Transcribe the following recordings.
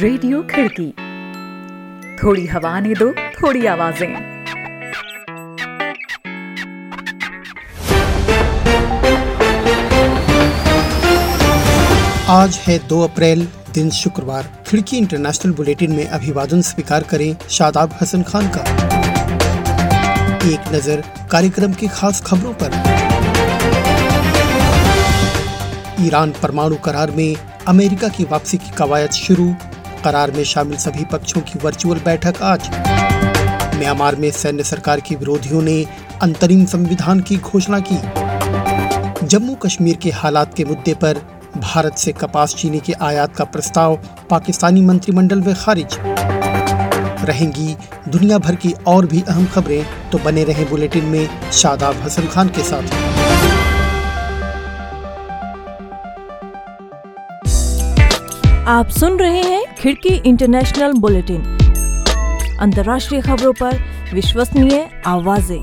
Radio खिड़की। थोड़ी हवा ने दो, थोड़ी आवाज़ें। आज है 2 अप्रैल, दिन शुक्रवार। खिड़की इंटरनेशनल बुलेटिन में अभिवादन स्वीकार करें शादाब हसन खान का। एक नज़र कार्यक्रम की खास खबरों पर। ईरान परमाणु करार में अमेरिका की वापसी की कवायद शुरू। करार में शामिल सभी पक्षों की वर्चुअल बैठक आज। म्यांमार में सैन्य सरकार के विरोधियों ने अंतरिम संविधान की घोषणा की। जम्मू कश्मीर के हालात के मुद्दे पर भारत से कपास चीनी के आयात का प्रस्ताव पाकिस्तानी मंत्रिमंडल में खारिज। रहेंगी दुनिया भर की और भी अहम खबरें तो बने रहे बुलेटिन में शादाब हसन खान के साथ। आप सुन रहे हैं खिड़की इंटरनेशनल बुलेटिन। अंतर्राष्ट्रीय खबरों पर विश्वसनीय आवाज़ें।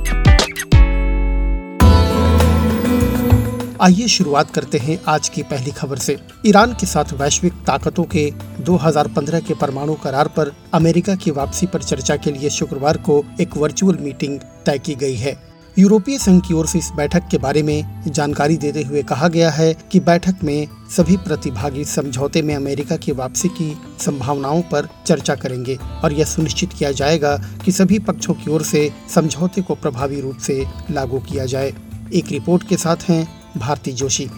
आइए शुरुआत करते हैं आज की पहली खबर से। ईरान के साथ वैश्विक ताकतों के 2015 के परमाणु करार पर अमेरिका की वापसी पर चर्चा के लिए शुक्रवार को एक वर्चुअल मीटिंग तय की गई है। यूरोपीय संघ की ओर से इस बैठक के बारे में जानकारी देते हुए कहा गया है कि बैठक में सभी प्रतिभागी समझौते में अमेरिका की वापसी की संभावनाओं पर चर्चा करेंगे और यह सुनिश्चित किया जाएगा कि सभी पक्षों की ओर से समझौते को प्रभावी रूप से लागू किया जाए। एक रिपोर्ट के साथ हैं भारती जोशी।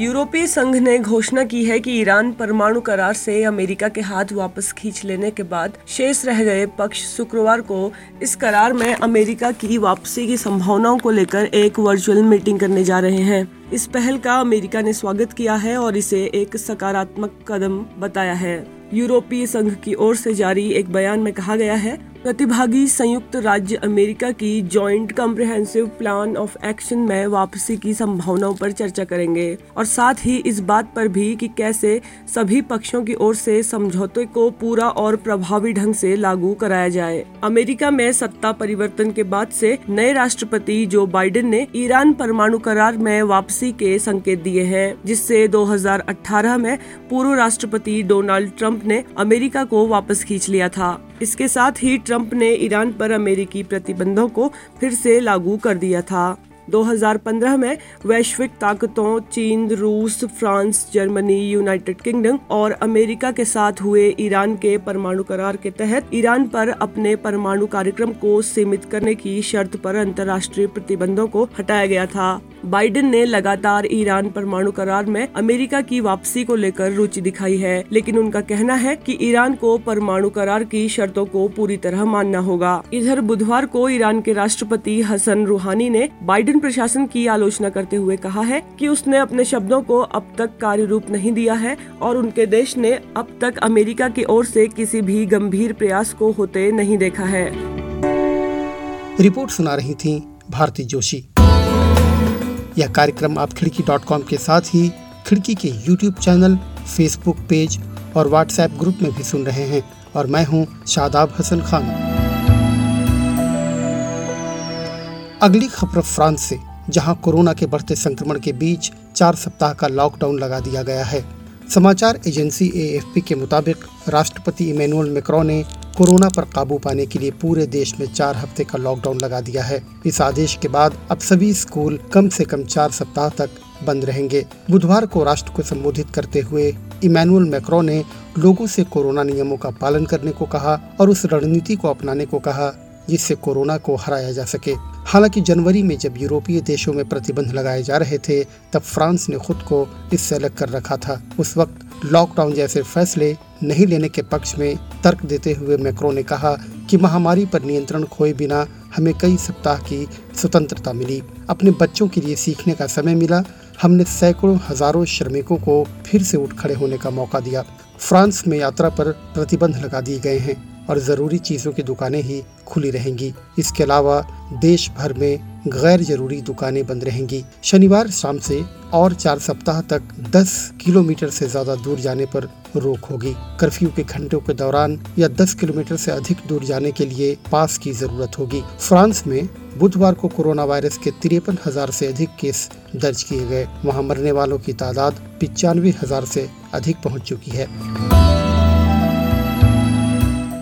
यूरोपीय संघ ने घोषणा की है कि ईरान परमाणु करार से अमेरिका के हाथ वापस खींच लेने के बाद शेष रह गए पक्ष शुक्रवार को इस करार में अमेरिका की वापसी की संभावनाओं को लेकर एक वर्चुअल मीटिंग करने जा रहे हैं। इस पहल का अमेरिका ने स्वागत किया है और इसे एक सकारात्मक कदम बताया है। यूरोपीय संघ की ओर से जारी एक बयान में कहा गया है प्रतिभागी संयुक्त राज्य अमेरिका की joint comprehensive plan of action में वापसी की संभावनाओं पर चर्चा करेंगे और साथ ही इस बात पर भी कि कैसे सभी पक्षों की ओर से समझौते को पूरा और प्रभावी ढंग से लागू कराया जाए। अमेरिका में सत्ता परिवर्तन के बाद से नए राष्ट्रपति जो बाइडेन ने ईरान परमाणु करार में वापसी के संकेत दिए हैं, जिससे 2018 में पूर्व राष्ट्रपति डोनाल्ड ट्रंप ने अमेरिका को वापस खींच लिया था। इसके साथ ही ट्रंप ने ईरान पर अमेरिकी प्रतिबंधों को फिर से लागू कर दिया था। 2015 में वैश्विक ताकतों, चीन, रूस, फ्रांस, जर्मनी, यूनाइटेड किंगडम और अमेरिका के साथ हुए ईरान के परमाणु करार के तहत ईरान पर अपने परमाणु कार्यक्रम को सीमित करने की शर्त पर अंतर्राष्ट्रीय प्रतिबंधों को हटाया गया था। बाइडेन ने लगातार ईरान परमाणु करार में अमेरिका की वापसी को लेकर रुचि दिखाई है, लेकिन उनका कहना है कि ईरान को परमाणु करार की शर्तों को पूरी तरह मानना होगा। इधर बुधवार को ईरान के राष्ट्रपति हसन रूहानी ने बाइडेन प्रशासन की आलोचना करते हुए कहा है कि उसने अपने शब्दों को अब तक कार्य रूप नहीं दिया है और उनके देश ने अब तक अमेरिका की ओर से किसी भी गंभीर प्रयास को होते नहीं देखा है। रिपोर्ट सुना रही थी भारती जोशी। यह कार्यक्रम आप खिड़की डॉट कॉम के साथ ही खिड़की के यूट्यूब चैनल, फेसबुक पेज और व्हाट्सएप ग्रुप में भी सुन रहे हैं और मैं हूँ शादाब हसन खान। अगली खबर फ्रांस से, जहाँ कोरोना के बढ़ते संक्रमण के बीच चार सप्ताह का लॉकडाउन लगा दिया गया है। समाचार एजेंसी एएफपी के मुताबिक, राष्ट्रपति इमैनुअल मैक्रो ने कोरोना पर काबू पाने के लिए पूरे देश में चार हफ़्ते का लॉकडाउन लगा दिया है। इस आदेश के बाद अब सभी स्कूल कम से कम चार सप्ताह तक बंद रहेंगे। बुधवार को राष्ट्र को संबोधित करते हुए इमैनुअल मैक्रो ने लोगों से कोरोना नियमों का पालन करने को कहा और उस रणनीति को अपनाने को कहा, जिससे कोरोना को हराया जा सके। हालाँकि जनवरी में जब यूरोपीय देशों में प्रतिबंध लगाए जा रहे थे, तब फ्रांस ने खुद को इससे अलग कर रखा था। उस वक्त लॉकडाउन जैसे फैसले नहीं लेने के पक्ष में तर्क देते हुए मैक्रो ने कहा कि महामारी पर नियंत्रण खोए बिना हमें कई सप्ताह की स्वतंत्रता मिली। अपने बच्चों के लिए सीखने का समय मिला। हमने सैकड़ों, हज़ारों श्रमिकों को फिर से उठ खड़े होने का मौका दिया। फ्रांस में यात्रा पर प्रतिबंध लगा दिए गए हैं। और ज़रूरी चीज़ों की दुकानें ही खुली रहेंगी। इसके अलावा देश भर में गैर ज़रूरी दुकानें बंद रहेंगी। शनिवार शाम से और चार सप्ताह तक 10 किलोमीटर से ज़्यादा दूर जाने पर रोक होगी। कर्फ्यू के घंटों के दौरान या 10 किलोमीटर से अधिक दूर जाने के लिए पास की ज़रूरत होगी। फ्रांस में बुधवार को कोरोना वायरस के तिरपन हज़ार ऐसी अधिक केस दर्ज किए गए। वहाँ मरने वालों की तादाद पिचानवे हज़ार ऐसी अधिक पहुँच चुकी है।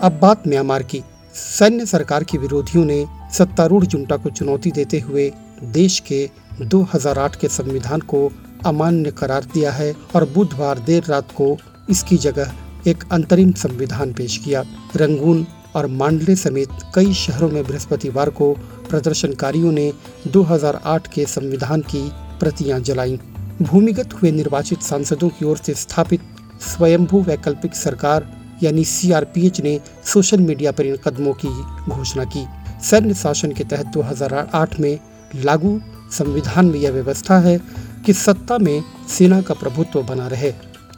अब बात म्यांमार की। सैन्य सरकार के विरोधियों ने सत्तारूढ़ जुंटा को चुनौती देते हुए देश के 2008 के संविधान को अमान्य करार दिया है और बुधवार देर रात को इसकी जगह एक अंतरिम संविधान पेश किया। रंगून और मांडले समेत कई शहरों में बृहस्पतिवार को प्रदर्शनकारियों ने 2008 के संविधान की प्रतियाँ जलाईं। भूमिगत हुए निर्वाचित सांसदों की ओर से स्थापित स्वयंभू वैकल्पिक सरकार यानी सीआरपीएच ने सोशल मीडिया पर इन कदमों की घोषणा की। सैन्य शासन के तहत 2008 में लागू संविधान में यह व्यवस्था है कि सत्ता में सेना का प्रभुत्व बना रहे,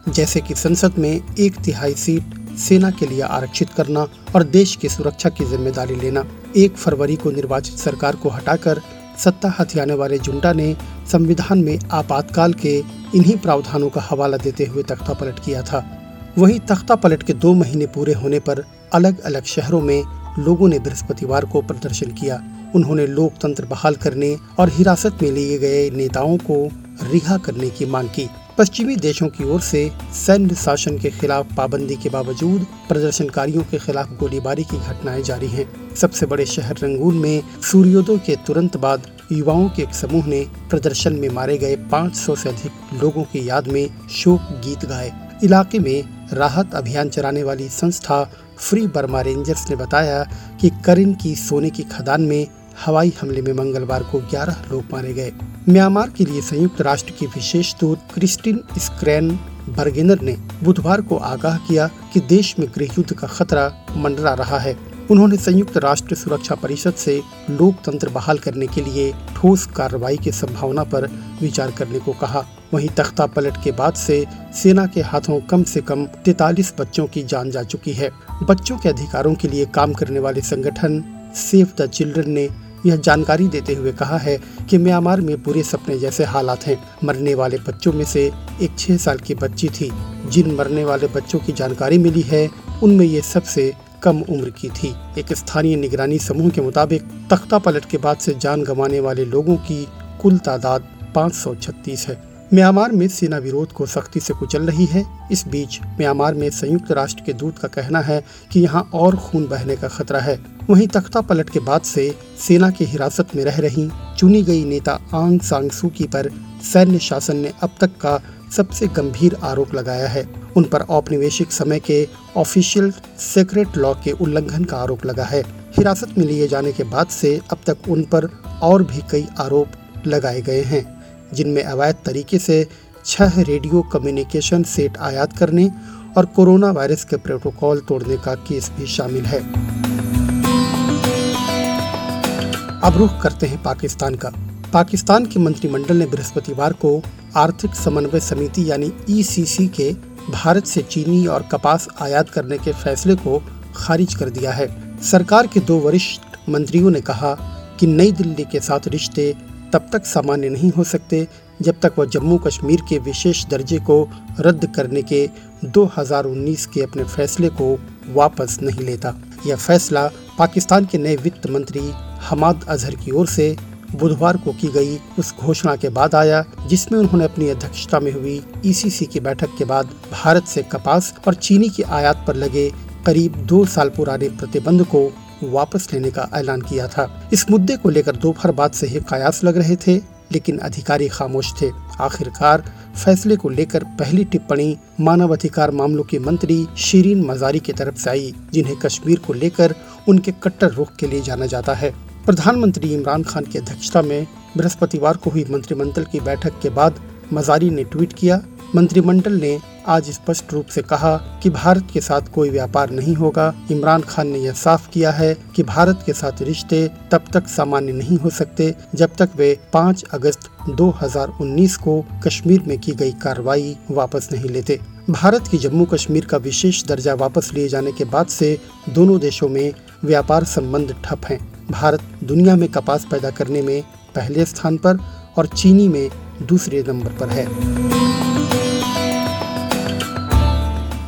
जैसे कि संसद में एक तिहाई सीट सेना के लिए आरक्षित करना और देश की सुरक्षा की ज़िम्मेदारी लेना। एक फरवरी को निर्वाचित सरकार को हटाकर सत्ता हथियाने वाले जुंटा ने संविधान में आपातकाल के इन्हीं प्रावधानों का हवाला देते हुए तख्ता पलट किया था। वहीं तख्ता पलट के दो महीने पूरे होने पर अलग अलग शहरों में लोगों ने बृहस्पतिवार को प्रदर्शन किया। उन्होंने लोकतंत्र बहाल करने और हिरासत में लिए गए नेताओं को रिहा करने की मांग की। पश्चिमी देशों की ओर से सैन्य शासन के खिलाफ पाबंदी के बावजूद प्रदर्शनकारियों के खिलाफ गोलीबारी की घटनाएँ जारी हैं। सबसे बड़े शहर रंगून में सूर्योदय के तुरंत बाद युवाओं के एक समूह ने प्रदर्शन में मारे गए 500 से अधिक लोगों की याद में शोक गीत गाए। इलाके में राहत अभियान चलाने वाली संस्था फ्री बर्मा रेंजर्स ने बताया कि करिन की सोने की खदान में हवाई हमले में मंगलवार को 11 लोग मारे गए। म्यांमार के लिए संयुक्त राष्ट्र की विशेष दूत क्रिस्टिन स्क्रैन बर्गेनर ने बुधवार को आगाह किया कि देश में गृह युद्ध का खतरा मंडरा रहा है। उन्होंने संयुक्त राष्ट्र सुरक्षा परिषद से लोकतंत्र बहाल करने के लिए ठोस कार्रवाई की संभावना पर विचार करने को कहा। वहीं तख्ता पलट के बाद से सेना के हाथों कम से कम 43 बच्चों की जान जा चुकी है। बच्चों के अधिकारों के लिए काम करने वाले संगठन सेव द चिल्ड्रन ने यह जानकारी देते हुए कहा है कि म्यांमार में बुरे सपने जैसे हालात हैं। मरने वाले बच्चों में से एक छह साल की बच्ची थी। जिन मरने वाले बच्चों की जानकारी मिली है, उनमें ये सबसे कम उम्र की थी। एक स्थानीय निगरानी समूह के मुताबिक तख्ता पलट के बाद से जान गंवाने वाले लोगों की कुल तादाद 536 है। म्यांमार में सेना विरोध को सख्ती से कुचल रही है। इस बीच म्यांमार में संयुक्त राष्ट्र के दूत का कहना है कि यहाँ और खून बहने का खतरा है। वहीं तख्ता पलट के बाद से सेना की हिरासत में रह रही चुनी गई नेता आंग सांग सूकी पर सैन्य शासन ने अब तक का सबसे गंभीर आरोप लगाया है। उन पर औपनिवेशिक समय के ऑफिशियल सेक्रेट लॉ के उल्लंघन का आरोप लगा है। हिरासत में लिए जाने के बाद से अब तक उन पर और भी कई आरोप लगाए गए हैं, जिनमें अवैध तरीके से छह रेडियो कम्युनिकेशन सेट आयात करने और कोरोना वायरस के प्रोटोकॉल तोड़ने का केस भी शामिल है। अब रुख करते हैं पाकिस्तान का। पाकिस्तान के मंत्रिमंडल ने बृहस्पतिवार को आर्थिक समन्वय समिति यानी ईसीसी e के भारत से चीनी और कपास आयात करने के फैसले को खारिज कर दिया है। सरकार के दो वरिष्ठ मंत्रियों ने कहा कि नई दिल्ली के साथ रिश्ते तब तक सामान्य नहीं हो सकते जब तक वह जम्मू कश्मीर के विशेष दर्जे को रद्द करने के 2019 के अपने फैसले को वापस नहीं लेता। यह फैसला पाकिस्तान के नए वित्त मंत्री हमाद अजहर की ओर से बुधवार को की गई उस घोषणा के बाद आया, जिसमें उन्होंने अपनी अध्यक्षता में हुई। ईसीसी की बैठक के बाद भारत से कपास और चीनी की आयात पर लगे करीब दो साल पुराने प्रतिबंध को वापस लेने का ऐलान किया था। इस मुद्दे को लेकर दोपहर बाद से ही कयास लग रहे थे, लेकिन अधिकारी खामोश थे। आखिरकार फैसले को लेकर पहली टिप्पणी मानव अधिकार मामलों की मंत्री शीरीन मजारी की तरफ़ से आई, जिन्हें कश्मीर को लेकर उनके कट्टर रुख के लिए जाना जाता है। प्रधानमंत्री इमरान खान की अध्यक्षता में बृहस्पतिवार को हुई मंत्रिमंडल की बैठक के बाद मजारी ने ट्वीट किया। मंत्रिमंडल ने आज स्पष्ट रूप से कहा कि भारत के साथ कोई व्यापार नहीं होगा। इमरान खान ने यह साफ़ किया है कि भारत के साथ रिश्ते तब तक सामान्य नहीं हो सकते जब तक वे 5 अगस्त 2019 को कश्मीर में की गई कार्रवाई वापस नहीं लेते। भारत की जम्मू कश्मीर का विशेष दर्जा वापस लिए जाने के बाद से दोनों देशों में व्यापार संबंध ठप हैं। भारत दुनिया में कपास पैदा करने में पहले स्थान पर और चीनी में दूसरे नंबर पर है।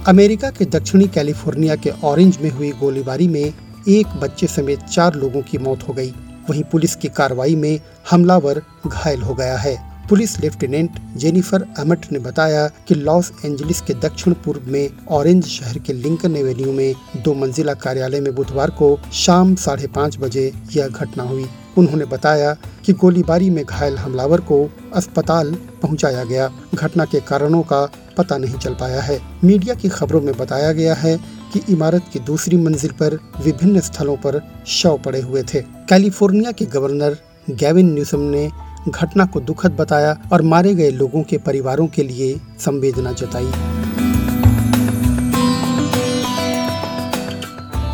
अमेरिका के दक्षिणी कैलिफ़ोर्निया के ऑरेंज में हुई गोलीबारी में एक बच्चे समेत चार लोगों की मौत हो गई। वहीं पुलिस की कार्रवाई में हमलावर घायल हो गया है। पुलिस लेफ्टिनेंट जेनिफर अमट ने बताया कि लॉस एंजलिस के दक्षिण पूर्व में ऑरेंज शहर के लिंकन एवेन्यू में दो मंजिला कार्यालय में बुधवार को शाम साढ़े पाँच बजे यह घटना हुई। उन्होंने बताया कि गोलीबारी में घायल हमलावर को अस्पताल पहुँचाया गया। घटना के कारणों का पता नहीं चल पाया है। मीडिया की खबरों में बताया गया है कि इमारत की दूसरी मंजिल पर विभिन्न स्थलों पर शव पड़े हुए थे। कैलिफ़ोर्निया के गवर्नर गैविन न्यूसम ने घटना को दुखद बताया और मारे गए लोगों के परिवारों के लिए संवेदना जताई।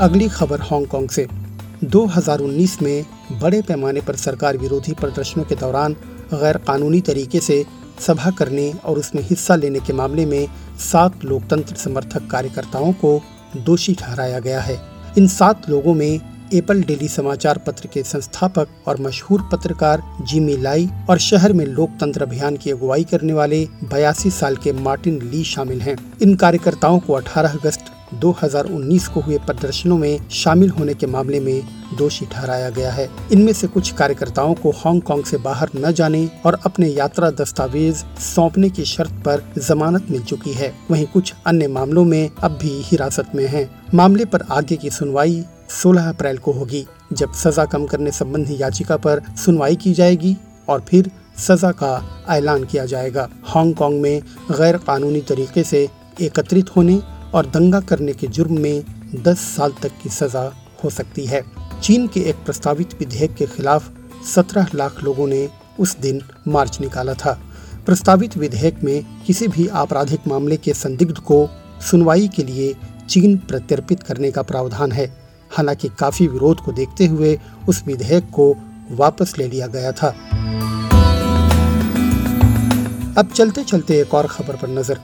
अगली खबर हांगकांग से। 2019 में बड़े पैमाने पर सरकार विरोधी प्रदर्शनों के दौरान गैर कानूनी तरीके से सभा करने और उसमें हिस्सा लेने के मामले में सात लोकतंत्र समर्थक कार्यकर्ताओं को दोषी ठहराया गया है। इन सात लोगों में एपल डेली समाचार पत्र के संस्थापक और मशहूर पत्रकार जिमी लाई और शहर में लोकतंत्र अभियान की अगुवाई करने वाले बयासी साल के मार्टिन ली शामिल हैं। इन कार्यकर्ताओं को 18 अगस्त 2019 को हुए प्रदर्शनों में शामिल होने के मामले में दोषी ठहराया गया है इनमें से कुछ कार्यकर्ताओं को हांगकांग से बाहर न जाने और अपने यात्रा दस्तावेज़ सौंपने की शर्त पर जमानत मिल चुकी है वहीं कुछ अन्य मामलों में अब भी हिरासत में हैं। मामले पर आगे की सुनवाई 16 अप्रैल को होगी, जब सजा कम करने संबंधी याचिका पर सुनवाई की जाएगी और फिर सजा का ऐलान किया जाएगा। हांगकांग में गैर कानूनी तरीके से एकत्रित होने और दंगा करने के जुर्म में 10 साल तक की सजा हो सकती है। चीन के एक प्रस्तावित विधेयक के खिलाफ 17 लाख लोगों ने उस दिन मार्च निकाला था। प्रस्तावित विधेयक में किसी भी आपराधिक मामले के संदिग्ध को सुनवाई के लिए चीन प्रत्यर्पित करने का प्रावधान है। हालाँकि काफ़ी विरोध को देखते हुए उस विधेयक को वापस ले लिया गया था। अब चलते चलते एक और खबर पर नज़र।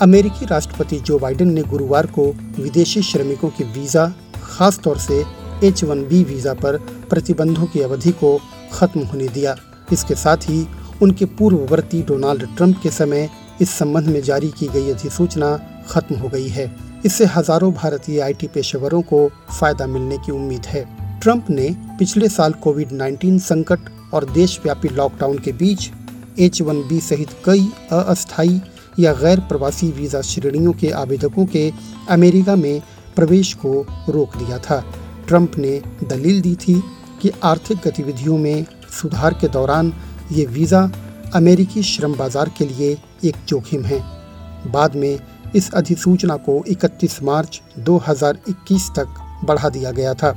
अमेरिकी राष्ट्रपति जो बाइडेन ने गुरुवार को विदेशी श्रमिकों के वीज़ा खास तौर से एच वन बी वीज़ा पर प्रतिबंधों की अवधि को खत्म होने दिया। इसके साथ ही उनके पूर्ववर्ती डोनाल्ड ट्रंप के समय इस संबंध में जारी की गई अधिसूचना खत्म हो गई है। इससे हज़ारों भारतीय आईटी पेशेवरों को फ़ायदा मिलने की उम्मीद है। ट्रंप ने पिछले साल कोविड 19 संकट और देशव्यापी लॉकडाउन के बीच एच वन बी सहित कई अस्थायी या गैर प्रवासी वीज़ा श्रेणियों के आवेदकों के अमेरिका में प्रवेश को रोक दिया था। ट्रंप ने दलील दी थी कि आर्थिक गतिविधियों में सुधार के दौरान ये वीज़ा अमेरिकी श्रम बाज़ार के लिए एक जोखिम है। बाद में इस अधिसूचना को 31 मार्च 2021 तक बढ़ा दिया गया था।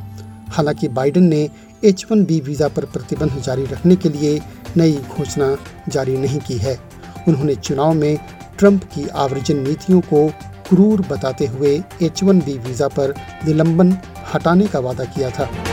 हालाँकि बाइडेन ने एच वन बी वीज़ा पर प्रतिबंध जारी रखने के लिए नई घोषणा जारी नहीं की है। उन्होंने चुनाव में ट्रंप की आवर्जन नीतियों को क्रूर बताते हुए एच वन बी वीज़ा पर निलंबन हटाने का वादा किया था।